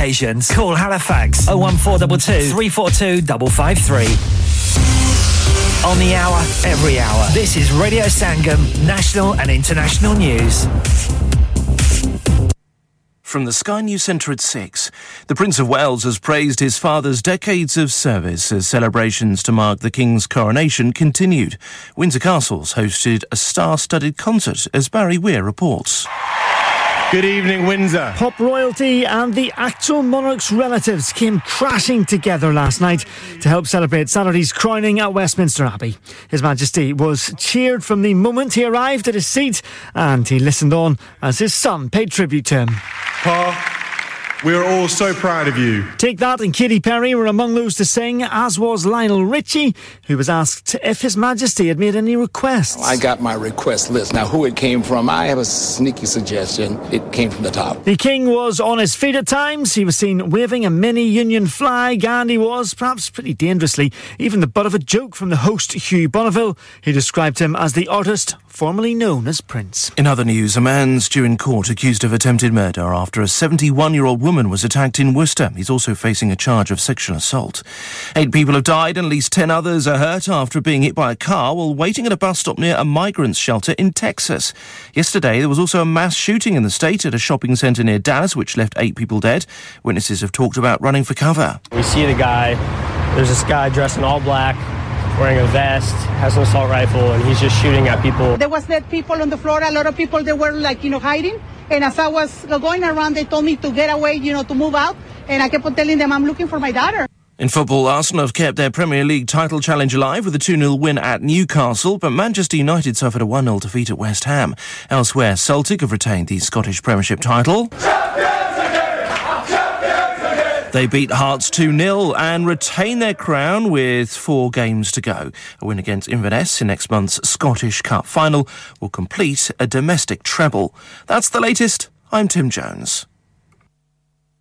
occasions. Call Halifax 01422 342 553. On the hour, every hour. This is Radio Sangam, national and international news. From the Sky News Centre at 6, the Prince of Wales has praised his father's decades of service as celebrations to mark the King's coronation continued. Windsor Castles hosted a star studded concert, as Barry Weir reports. Good evening, Windsor. Pop royalty and the actual monarch's relatives came crashing together last night to help celebrate Saturday's crowning at Westminster Abbey. His Majesty was cheered from the moment he arrived at his seat and he listened on as his son paid tribute to him. Pa, we're all so proud of you. Take That and Katy Perry were among those to sing, as was Lionel Richie, who was asked if His Majesty had made any requests. I got my request list. Now, who it came from, I have a sneaky suggestion. It came from the top. The King was on his feet at times. He was seen waving a mini Union flag, and he was, perhaps pretty dangerously, even the butt of a joke from the host Hugh Bonneville, who described him as the artist formerly known as Prince. In other news, a man's due in court accused of attempted murder after a 71 year old woman was attacked in Worcester. He's also facing a charge of sexual assault. Eight people have died and at least 10 others are hurt after being hit by a car while waiting at a bus stop near a migrants shelter in Texas. Yesterday, there was also a mass shooting in the state at a shopping centre near Dallas, which left eight people dead. Witnesses have talked about running for cover. We see the guy, there's this guy dressed in all black wearing a vest, has an assault rifle, and he's just shooting at people. There was dead people on the floor. A lot of people they were like you know hiding. And as I was going around, they told me to get away, you know, to move out. And I kept on telling them I'm looking for my daughter. In football, Arsenal have kept their Premier League title challenge alive with a 2-0 win at Newcastle, but Manchester United suffered a 1-0 defeat at West Ham. Elsewhere, Celtic have retained the Scottish Premiership title. They beat Hearts 2 0 and retain their crown with four games to go. A win against Inverness in next month's Scottish Cup final will complete a domestic treble. That's the latest. I'm Tim Jones.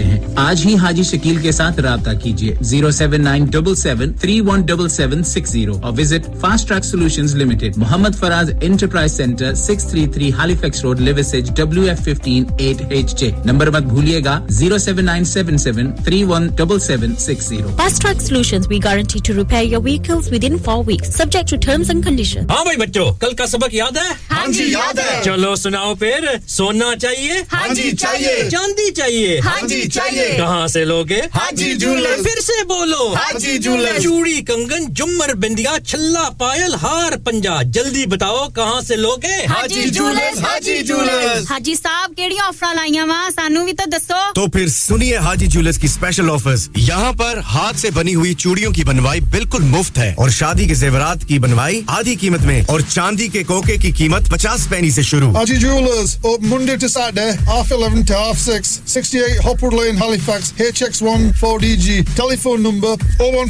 ہیں۔ سکتے ہیں۔ آج ہی حاجی شکیل کے ساتھ رابطہ کیجیے۔ Zero seven nine double seven three one double seven six zero اور visit fast track solution limited. Muhammad Faraz enterprise centre six three three ہالی fax road لیوسج W F fifteen eight H J number مت بھولیے گا۔ Zero seven nine seven seven three one double seven six zero. Fast track solution we guarantee to repair your vehicles within four weeks subject to terms and condition ہاں بھائی بچوں کل کا سبق یاد ہے؟ ہاں جی یاد ہے۔ چلو سناؤ پھر۔ سونا چاہیے؟ ہاں جی چاہیے۔ چاندی چاہیے۔ ہاں جی چاہیے۔ کہاں سے لوگے؟ حاجی جولر۔ پھر سے بولو۔ حاجی جولر۔ چوڑی کنگن جمر بندیا چھلا پائل ہار پنجا۔ جلدی بتاؤ کہاں سے لوگے؟ حاجی جولر حاجی جولر۔ حاجی صاحب کیڑی آفر لائیاں وا سانو بھی تو دسو۔ تو پھر سنیے حاجی جولرز کی اسپیشل آفرز یہاں پر ہاتھ سے بنی ہوئی چوڑیوں کی بنوائی بالکل مفت ہے۔ اور شادی کے زیورات کی بنوائی آدھی قیمت میں۔ اور چاندی کے کوکے کی قیمت پچاس پینی سے شروع۔ Haji jewellers Monday to Saturday half 11 to half 6 68 Hopwood In Halifax, HX1 4DG. Telephone number 014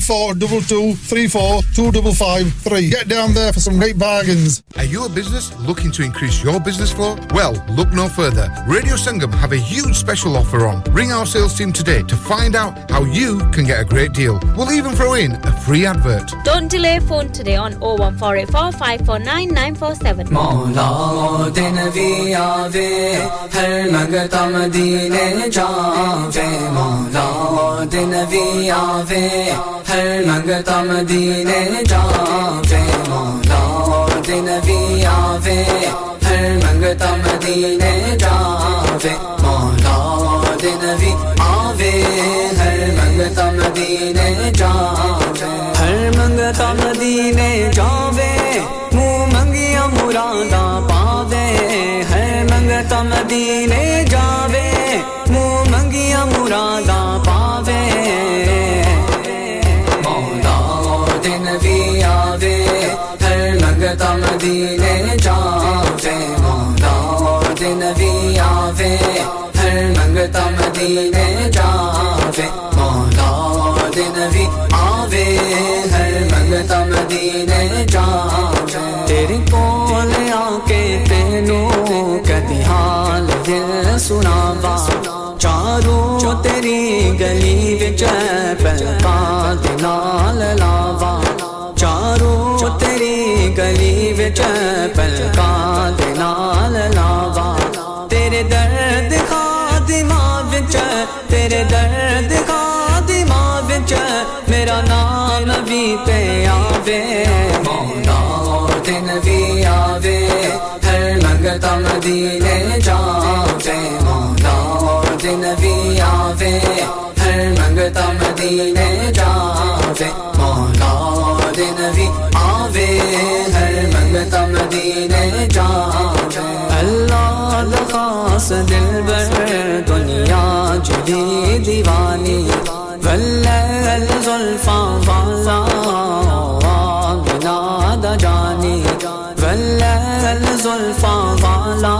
Get down there for some great bargains. Are you a business looking to increase your business flow? Well, look no further. Radio Sangam have a huge special offer on. Ring our sales team today to find out how you can get a great deal. We'll even throw in a free advert. Don't delay phone today on 01484549947. 549 947. جاوے، مولا دن بھی آوے، ہر منگتا مدینے جاوے، مولا دن بھی آوے، ہر منگتا مدینے جاوے۔ ہر منگتا مدینے جاوے، منہ منگیا مرادا پاوے، ہر منگتا مدینے جاوے۔ مدینے جاوے مولا دن بھی آوے ہر منگتا مدینے جاوے مولا دن بھی آوے ہر منگتا مدینے جاوے تیرے کول آ کے تینوں کدی حال دل سناوا چارو تری گلی بچ پہ لاواں چارو چری گلی بچ پہ دال لاوا۔ ترے درد کچ درد کا داں بچ میرا نام بھی پہ آن پیا آگے منگتا مدینے جاوے مولا دن بھی آوے ہر منگتا مدینے جاوے اللہ لخاص دل بر دنیا جدی دیوانی واللیل زلفاں والا بنا دا جانی واللیل زلفاں والا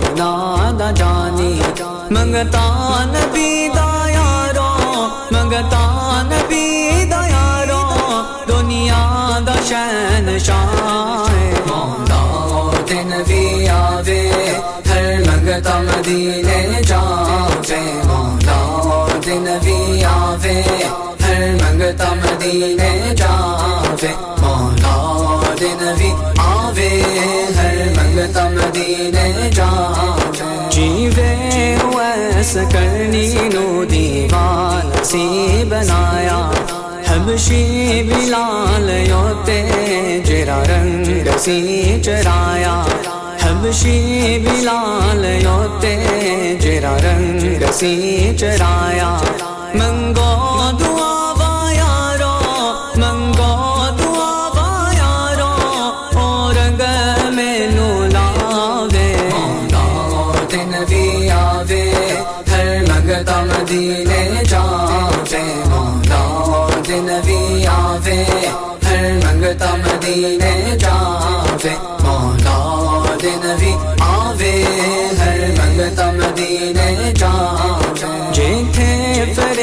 بنا دا جانی منگتا مدینے جاوے، مولا دن بھی آوے۔ ہر منگتا مدینے جاوے، مولا دن بھی آوے۔ ہر منگتا مدینے جاوے۔ جیوے ویس کرنی نو دیوان سی بنایا۔ حبشی بلال یوتے، جرا رنگ سی چرایا۔ حبشی بلال یوتے، جرا رنگ سی چرایا۔ منگو دعا وا یارو، منگو دعا وا یارو، اور رنگ مینو لاوے مولا دن بھی آوے، ہر منگتا مدینے جاوے۔ مولا دن بھی آوے، ہر منگتا مدینے جاوے۔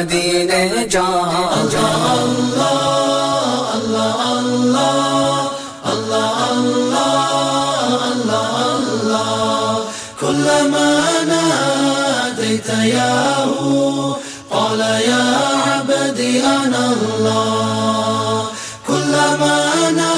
مدينة جاء الله الله الله الله الله الله الله الله كلما ناديت ياه قال يا عبدي أنا الله. كلما ناديت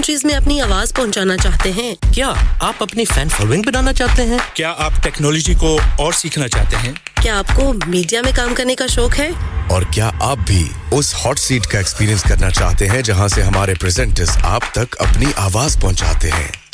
کنٹریز میں اپنی آواز پہنچانا چاہتے ہیں۔ کیا آپ اپنی فین فالوئنگ بنانا چاہتے ہیں؟ کیا آپ ٹیکنالوجی کو اور سیکھنا چاہتے ہیں؟ کیا آپ کو میڈیا میں کام کرنے کا شوق ہے؟ اور کیا آپ بھی اس ہاٹ سیٹ کا ایکسپیرئنس کرنا چاہتے ہیں جہاں سے ہمارے پریزنٹرز آپ تک اپنی آواز پہنچاتے ہیں؟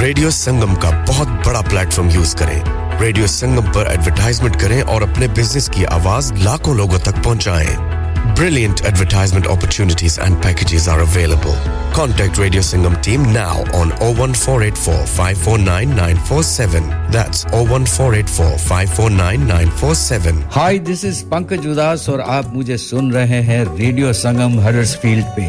ریڈیو سنگم کا بہت بڑا پلیٹ فارم یوز کریں ریڈیو سنگم پر ایڈورٹائزمنٹ کریں اور اپنے بزنس کی آواز لاکھوں لوگوں تک پہنچائیں brilliant advertisement opportunities and packages are available contact radio Sangam team now on O one four eight four five four nine nine four seven that's O one four eight four five four nine nine four seven hi this is Pankaj Udas اور آپ مجھے سن رہے ہیں radio سنگم ہرس field پہ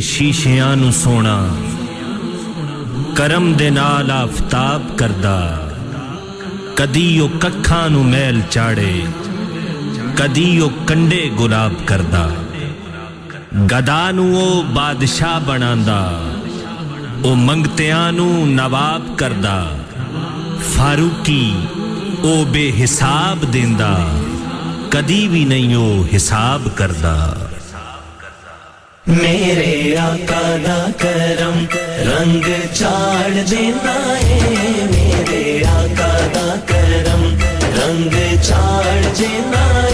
ਸ਼ੀਸ਼ਿਆਂ ਨੂੰ ਸੋਣਾ ਕਰਮ ਦੇ ਨਾਲ ਆਫਤਾਬ ਕਰਦਾ ਕਦੀ ਉਹ ਕੱਖਾਂ ਨੂੰ ਮੈਲ ਚਾੜੇ ਕਦੀ ਉਹ ਕੰਡੇ ਗੁਲਾਬ ਕਰਦਾ ਗਦਾ ਨੂੰ ਉਹ ਬਾਦਸ਼ਾਹ ਬਣਾਉਂਦਾ ਉਹ ਮੰਗਤਿਆਂ ਨੂੰ ਨਵਾਬ ਕਰਦਾ ਫਾਰੂਕੀ ਉਹ ਬੇਹਿਸਾਬ ਦਿੰਦਾ ਕਦੀ ਵੀ ਨਹੀਂ ਉਹ ਹਿਸਾਬ ਕਰਦਾ میرے آقا دا کرم، رنگ چاڑ دینا ہے۔ میرے آقا دا کرم، رنگ چاڑ دینا ہے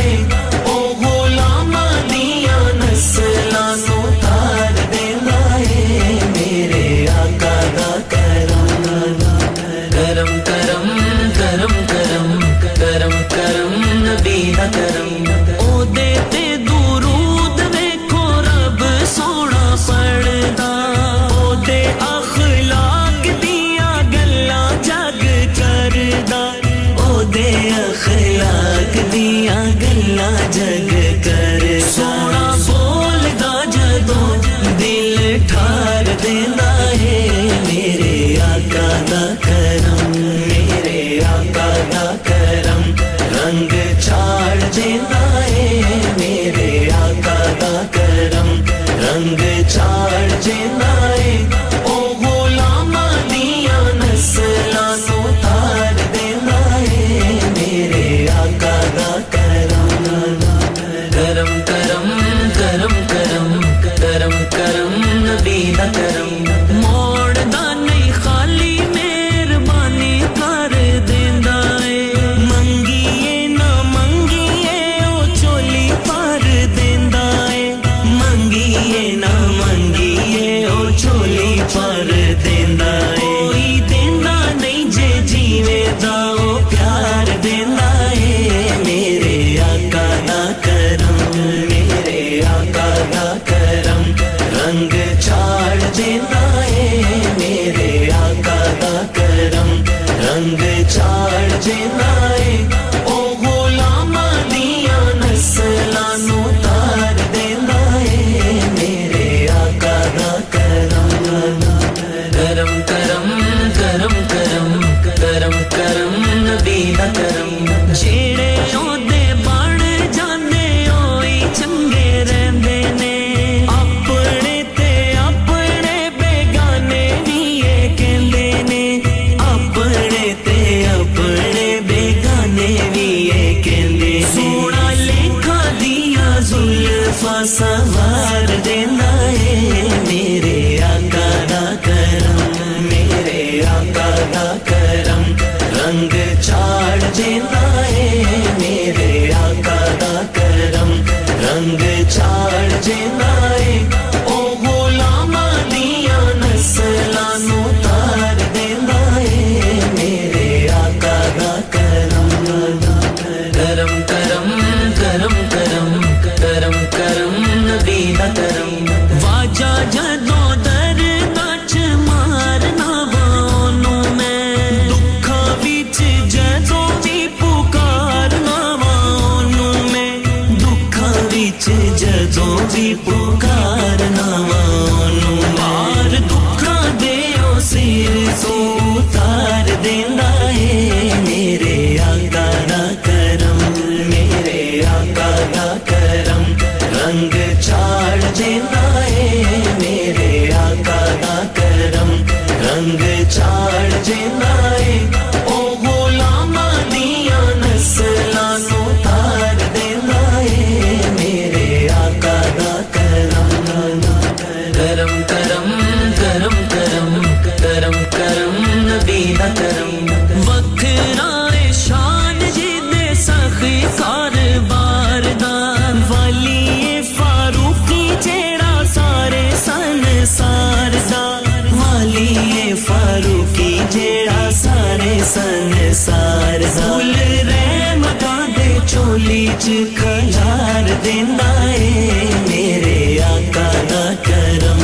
ਦੇ ਚੋਲੀ ਚ ਖਲਾਰ ਦੇਂਦਾ ਏ ਮੇਰੇ ਆਕਾ ਦਾ ਕਰਮ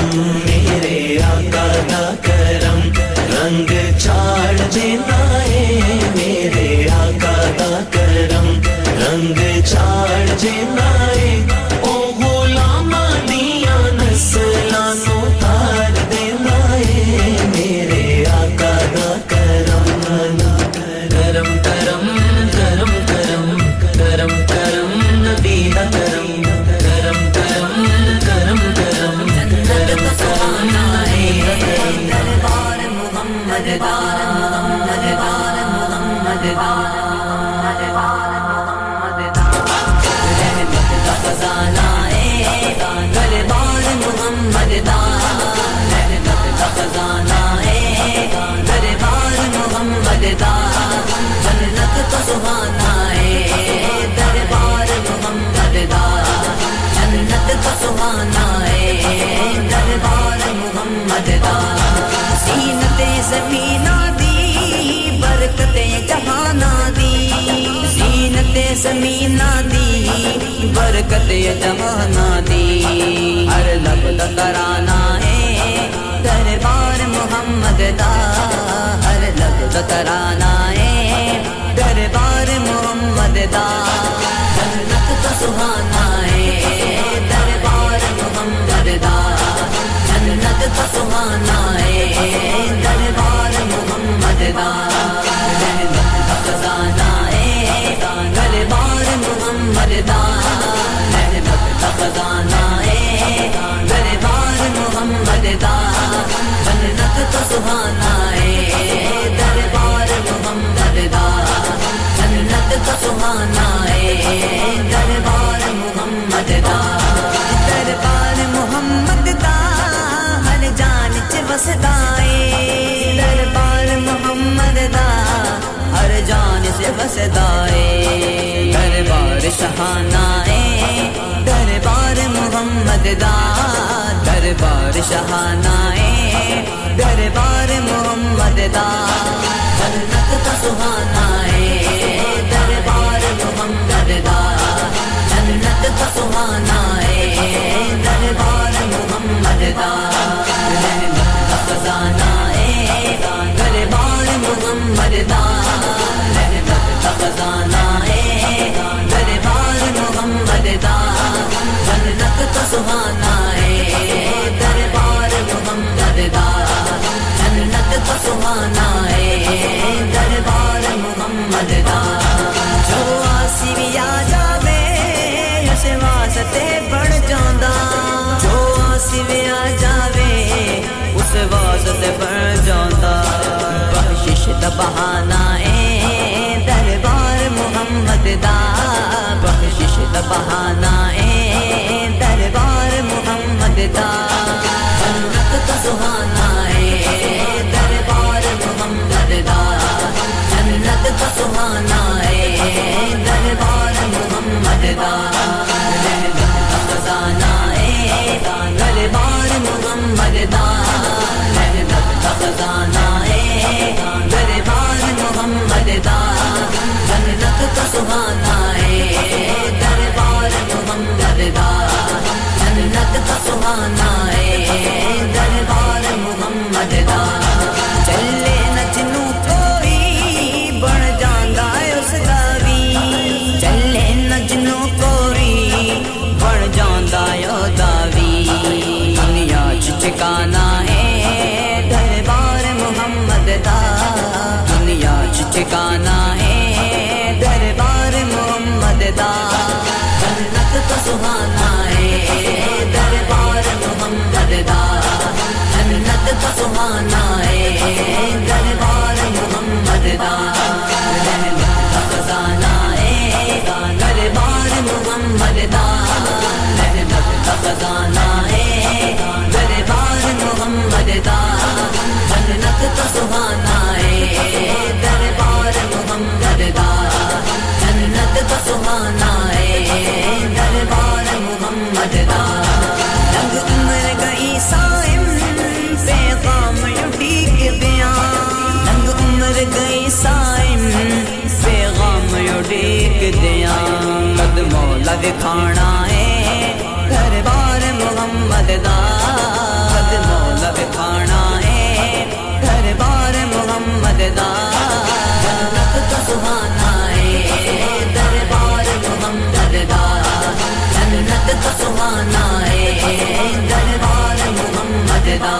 ਮੇਰੇ ਆਕਾ ਦਾ ਕਰਮ ਰੰਗ ਛਾੜ ਦੇਂਦਾ ਏ ਮੇਰੇ ਆਕਾ ਦਾ ਕਰਮ ਰੰਗ ਛਾੜ ਦੇਂਦਾ ਏ گدا جنت تو سہانا ہے، دربار محمد دا۔ جنت تو سہانا ہے، دربار محمد دا۔ زینت زمینہ دی، برکت جہانا دی۔ زینت زمینہ دی، برکت جہانا دی۔ ہر لفظ ترانہ ہے، دربار محمد دار جو ترانائے دربار محمد دا۔ جنت تو سہانائے دربار محمد دا۔ جنت تو سہانائے دربار محمد دا۔ دائے، دربار شہانائے، دربار محمد دا، دربار شہانائے، دربار محمد دا۔ جنت کا سہانا ہے، دربار محمد دا۔ جنت کا سہانا ہے، دربار محمد دا۔ رحمت کا خزانہ ہے، دربار محمد دا۔ خزانہ ہے۔ دربار محمد دا۔ جنت تو سہانا ہے۔ دربار محمد دا۔ جنت تو سہانا ہے۔ دربار محمد دا۔ جو آسی بھی آ جاوے اس واسطے بڑھ جاندہ۔ جو آسی بھی آ جاوے اس واسطے بڑھ جاندہ۔ بخشش دا بہانہ ہے۔ محمد دا بخشش دا بہانہ اے دربار محمد دا جنت کا سہانا اے دربار محمد دا جنت کا سہانا اے دربار محمد دا خزانہ اے دربار محمد دا گانا ہے۔ دربار محمد دا جنت تو سہانا ہے۔ دربار محمد دا جنت تو سہانا ہے۔ دربار محمد دا رنگ عمر گئی سائم پیغام اٹھی کے رنگ عمر گئی سائم پیغام اٹھی کے کھانا جنت کا آئے دربار محمد دا جنت کا سہان آئے دربار محمد دا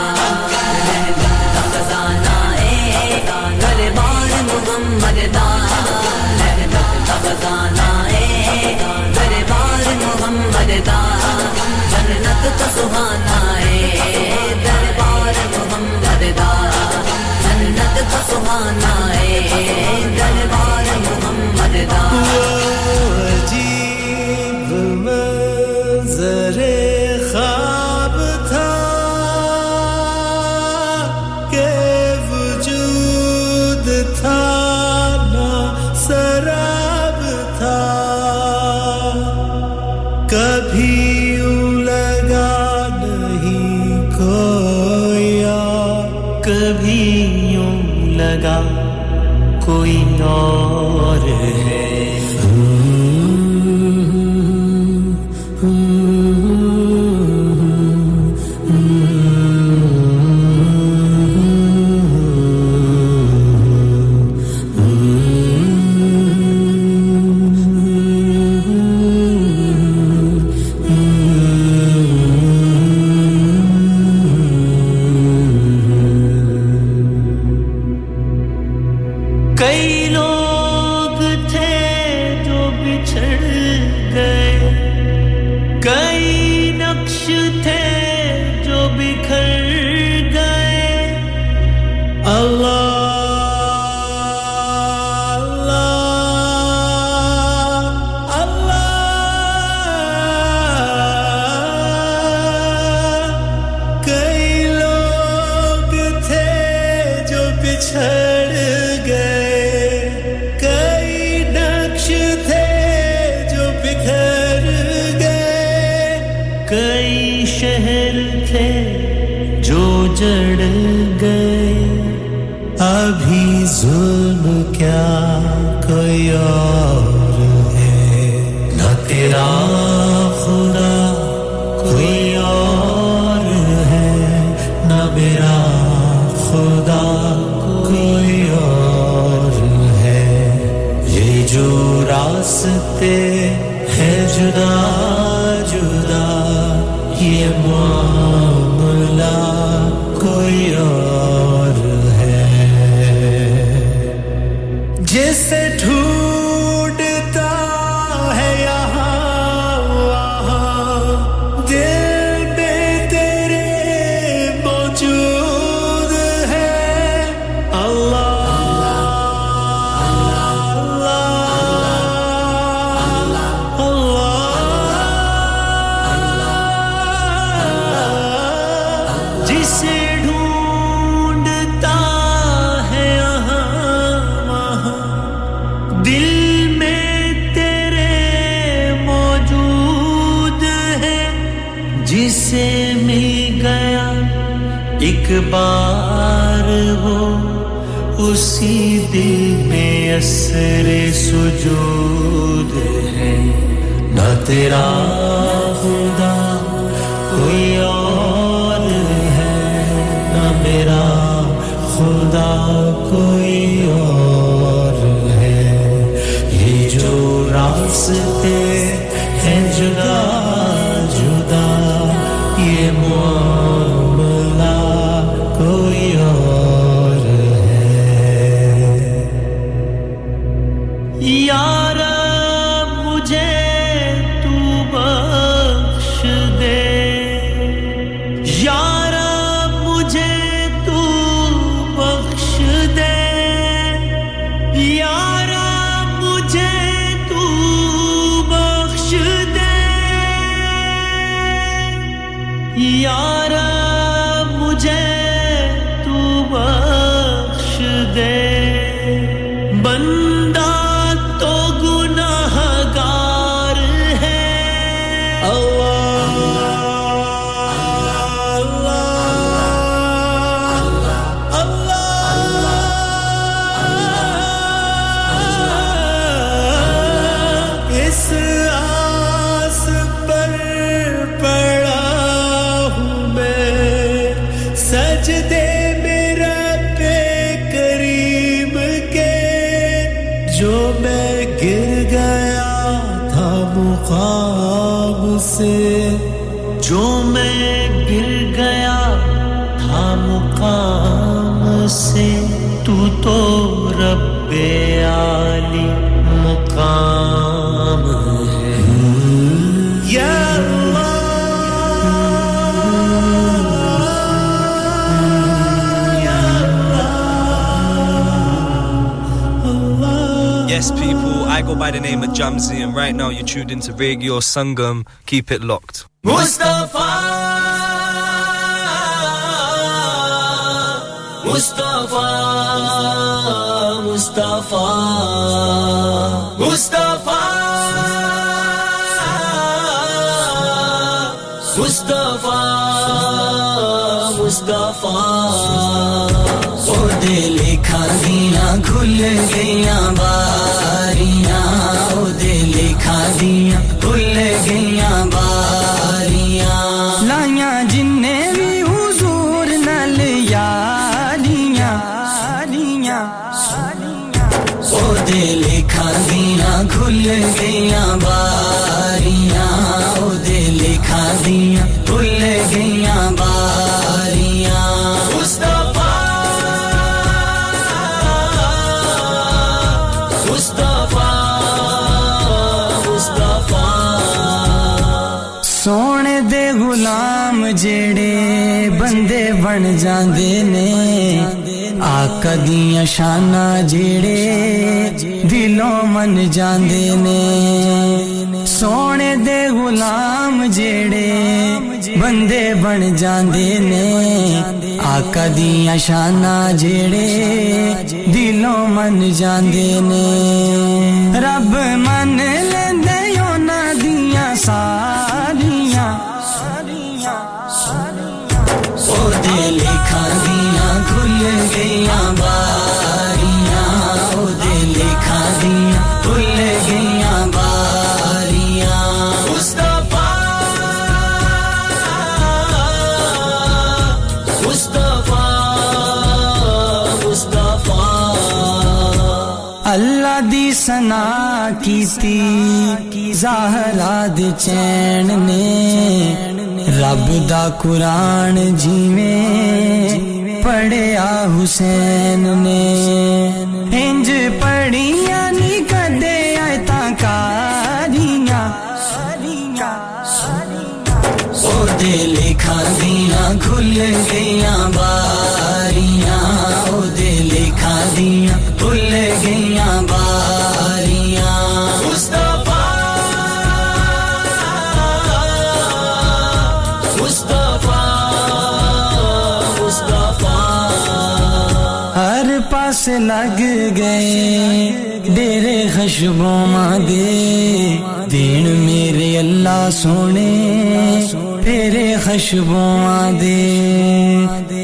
خزانہ آئے دربار محمد دا خزانہ ظلم کیا کوئی اور ہے؟ نہ تیرا خدا کوئی اور ہے، نہ میرا خدا کوئی اور ہے۔ یہ جو راستے ہے جدا سر سجود ہے نہ تیرا I go by the name of Jamzi, and right now you're tuned into Radio Sangam. Keep it locked. Mustafa. Mustafa. Mustafa. Mustafa. Mustafa. Mustafa ਨੇ ਆਕਾ ਦੀਆਂ ਸ਼ਾਨਾਂ ਜਿਹੜੇ ਦਿਲੋਂ ਮੰਨ ਜਾਂਦੇ ਨੇ ਸੋਹਣੇ ਦੇ ਗੁਲਾਮ ਜਿਹੜੇ ਬੰਦੇ ਬਣ ਜਾਂਦੇ ਨੇ ਆਕਾ ਦੀਆਂ ਸ਼ਾਨਾਂ ਜਿਹੜੇ ਦਿਲੋਂ ਮੰਨ ਜਾਂਦੇ ਨੇ ਰੱਬ ਮੰਨ سنا کیتی زاہراد چین نے رب دا قرآن جیویں پڑھیا حسین نے۔ ہنج پڑھیا نی کدے آیتاں کاریاں۔ او لکھا دیاں کھل گیاں باریاں۔ او دے لکھا دیاں کھل گیاں باریاں۔ خوشبو ماں دے۔ دین میرے اللہ سونے تیرے خوشبو ماں دے۔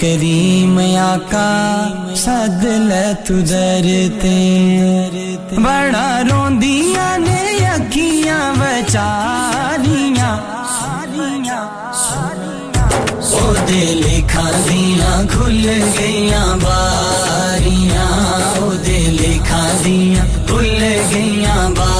کریم آقا سد لرتے بڑا روندیاں نے اکیاں بچاریاں دل لکھا دیاں کھل گئیاں باریاں۔ دل لکھا دیاں کھل گئیاں باریاں۔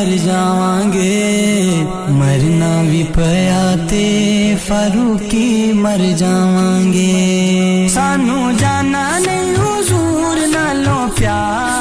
مر جاواں گے مرنا بھی پیا تے فاروقی مر جاواں گے سانو جانا نہیں، حضور نالوں پیار۔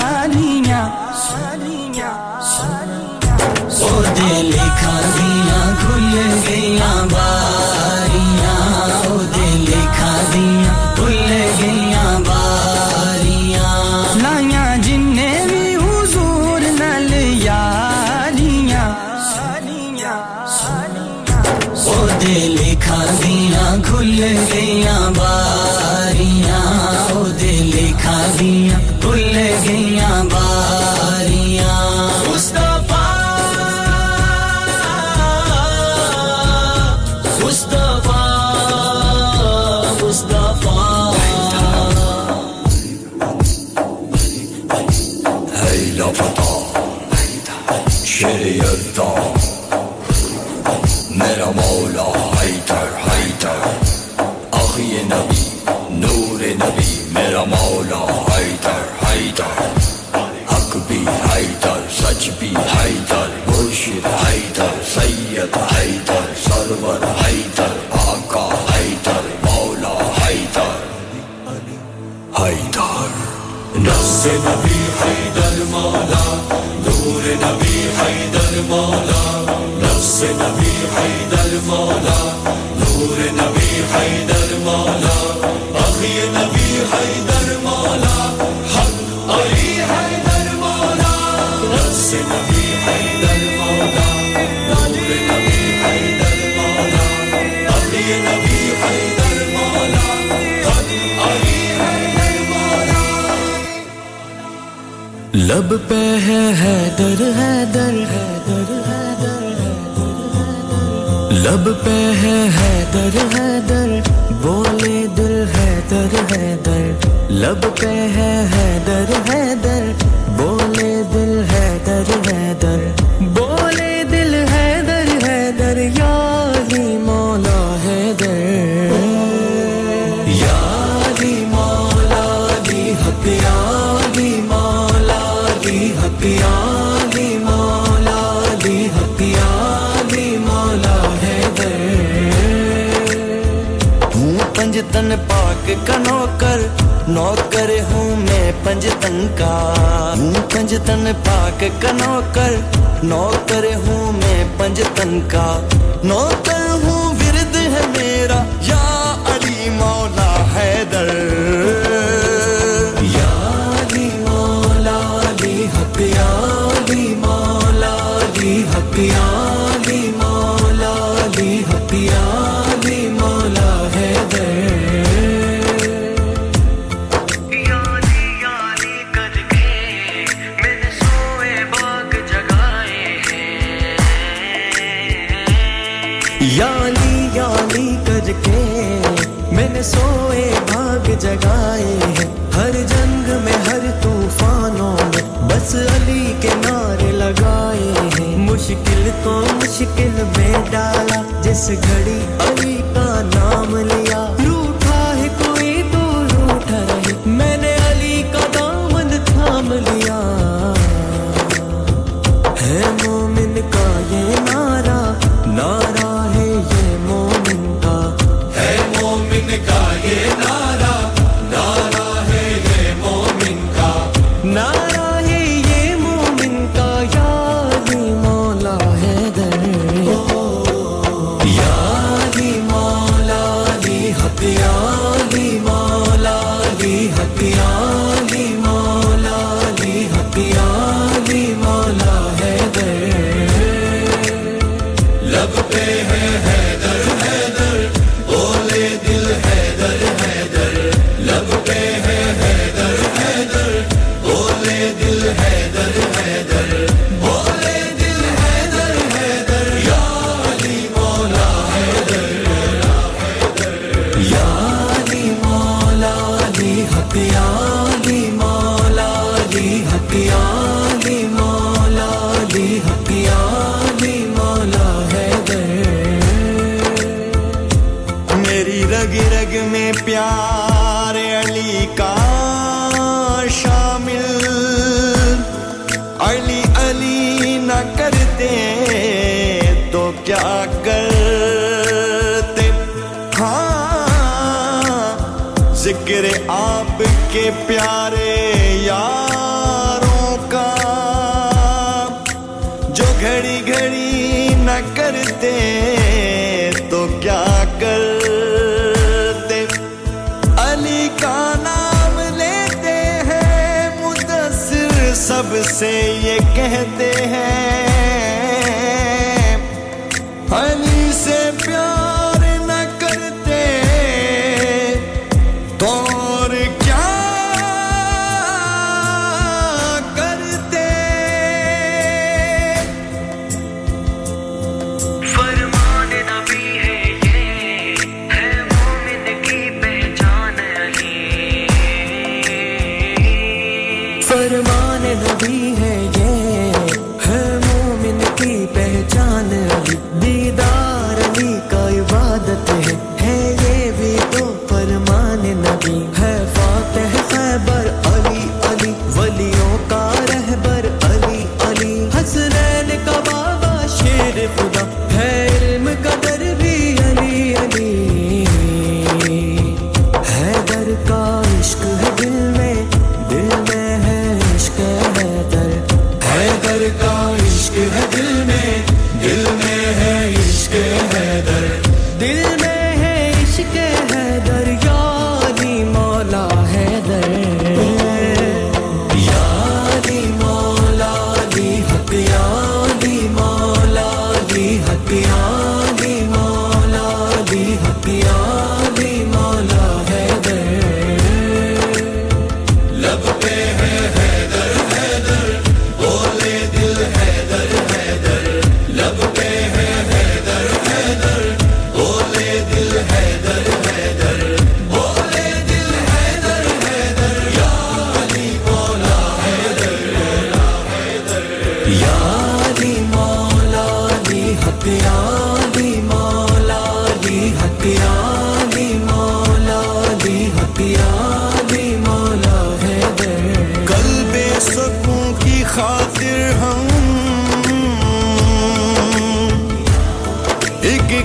لب پہ ہے حیدر حیدر حیدر حیدر۔ لب پہ ہے حیدر حیدر۔ بولے دل حیدر حیدر۔ لب پہ ہے حیدر حیدر۔ وطن پاک کا نوکر نوکر ہوں میں پنجتن کا ہوں پنجتن پاک کا نوکر نوکر ہوں میں پنج پنجتن کا نوکر کو مشکل میں ڈالا جس گھڑی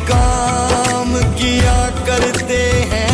کام کیا کرتے ہیں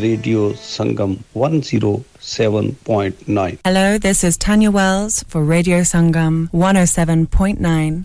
radio Sangam 107.9 hello this is Tanya Wells for radio Sangam 107.9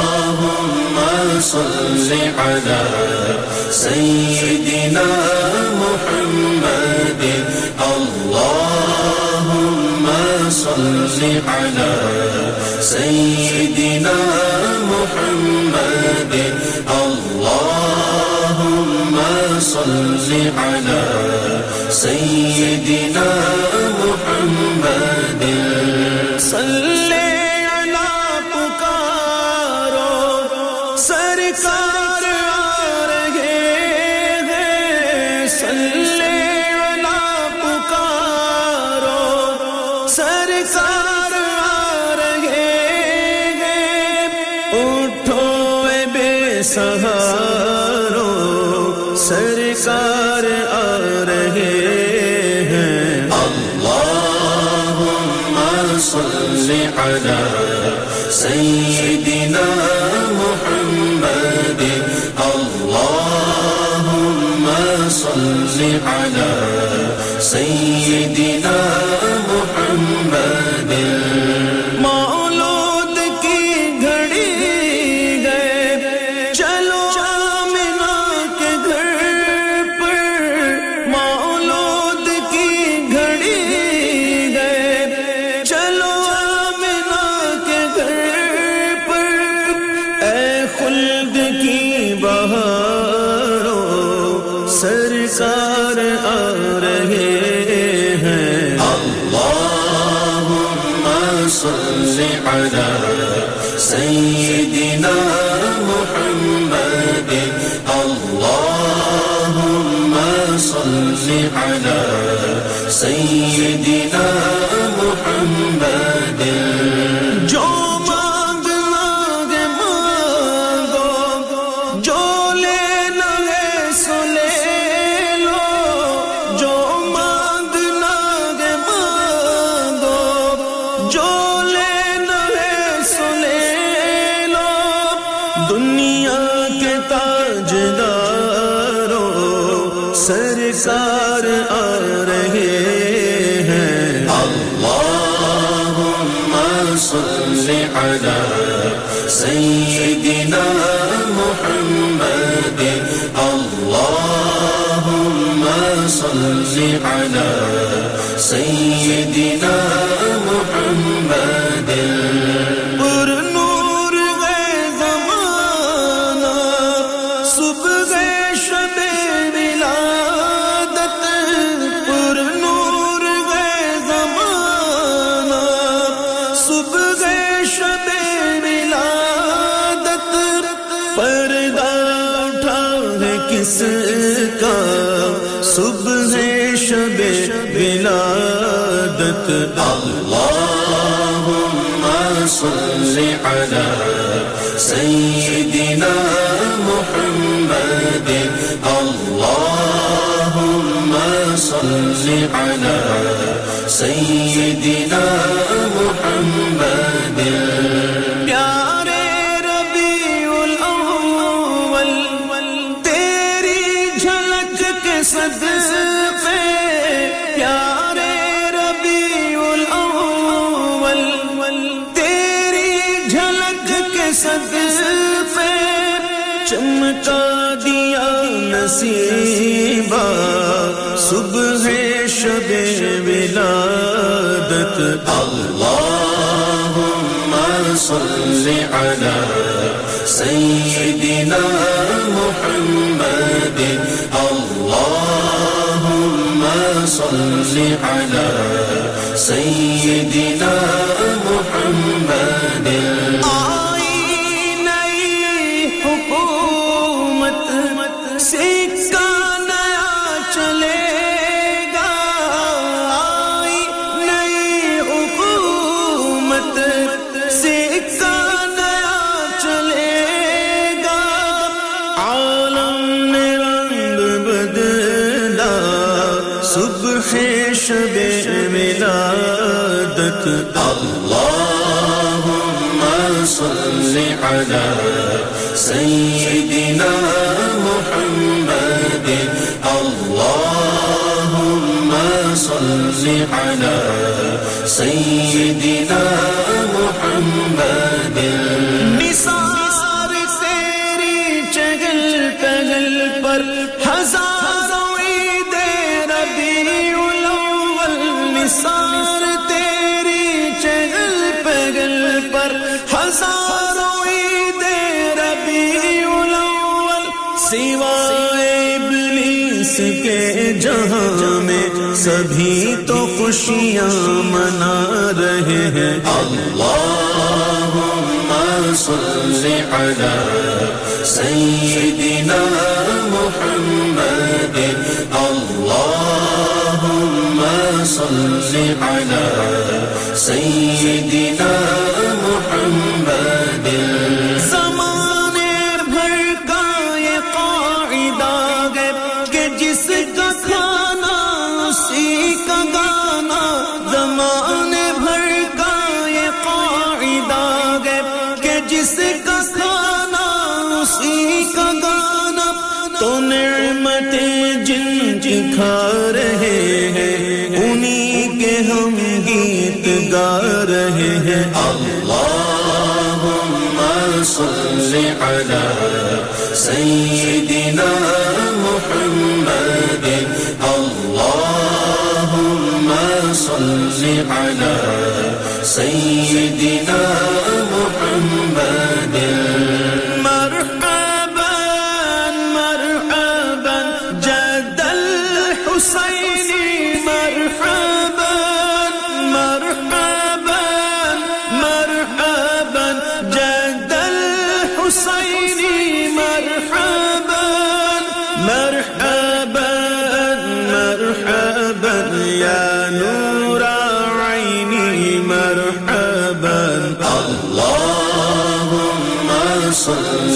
اللهم صل على سيدنا محمد اللهم صل على سيدنا محمد صل على سيدنا محمد. صل Yeah. کس کا صبح شب ولادت۔ اللہم صل علی سیدنا محمد۔ اللہم صل علی سیدنا محمد۔ پیارے نصیبہ صبح شب ولادت۔ اللہم صل علی سیدنا محمد۔ اللہم صل علی سیدنا محمد۔ صل علی سیدنا محمد. اللهم صل على سيدنا محمد. جہاں میں سبھی تو خوشیاں منا رہے ہیں۔ اللہم صل علی سیدنا محمد۔ اللہم صل علی سیدنا کھا رہے ہیں۔ انہی کے ہم گیت گا رہے ہیں۔ اللہم صل علی سیدنا محمد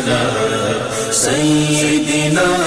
مولانا سیدنا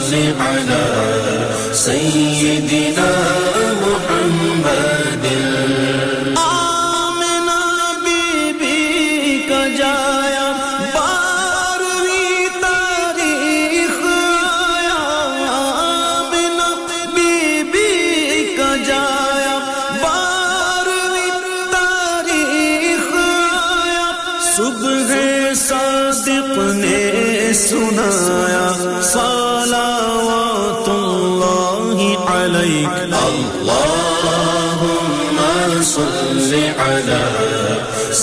صل على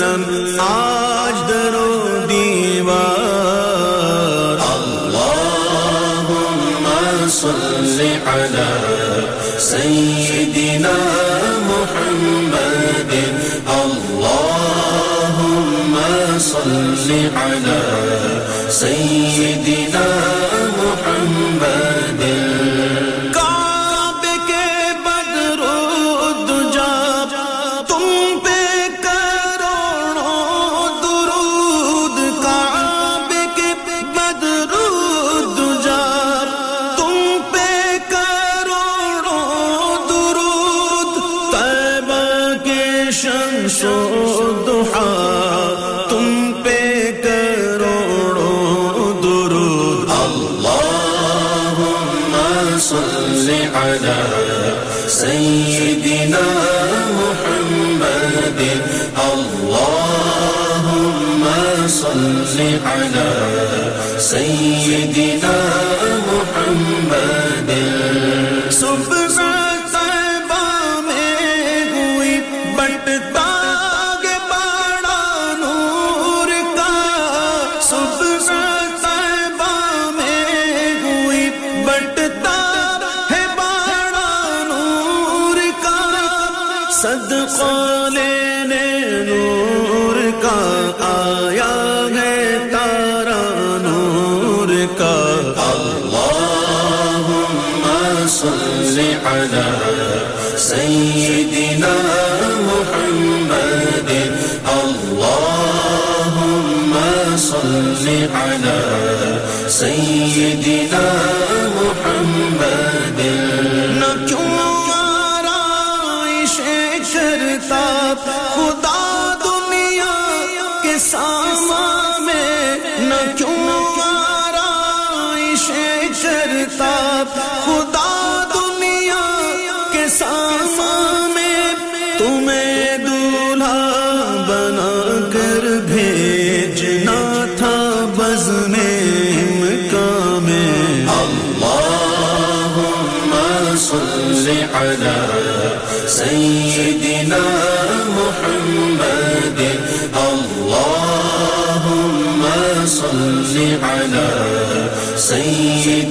وسلم آج درو دیوار۔ اللہم صل علی سیدنا محمد اللہم صل علی شو دہا سيدنا محمد. اللهم صل على سيدنا محمد. نہ کیوں آرائش کرتا خدا دنیا کے سامان میں نہ کیوں آرائش کرتا صلی سید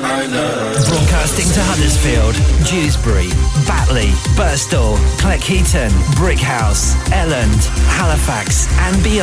Broadcasting to Huddersfield, Dewsbury, Batley, Burstall, Cleckheaton, Brickhouse, Elland, Halifax, and beyond.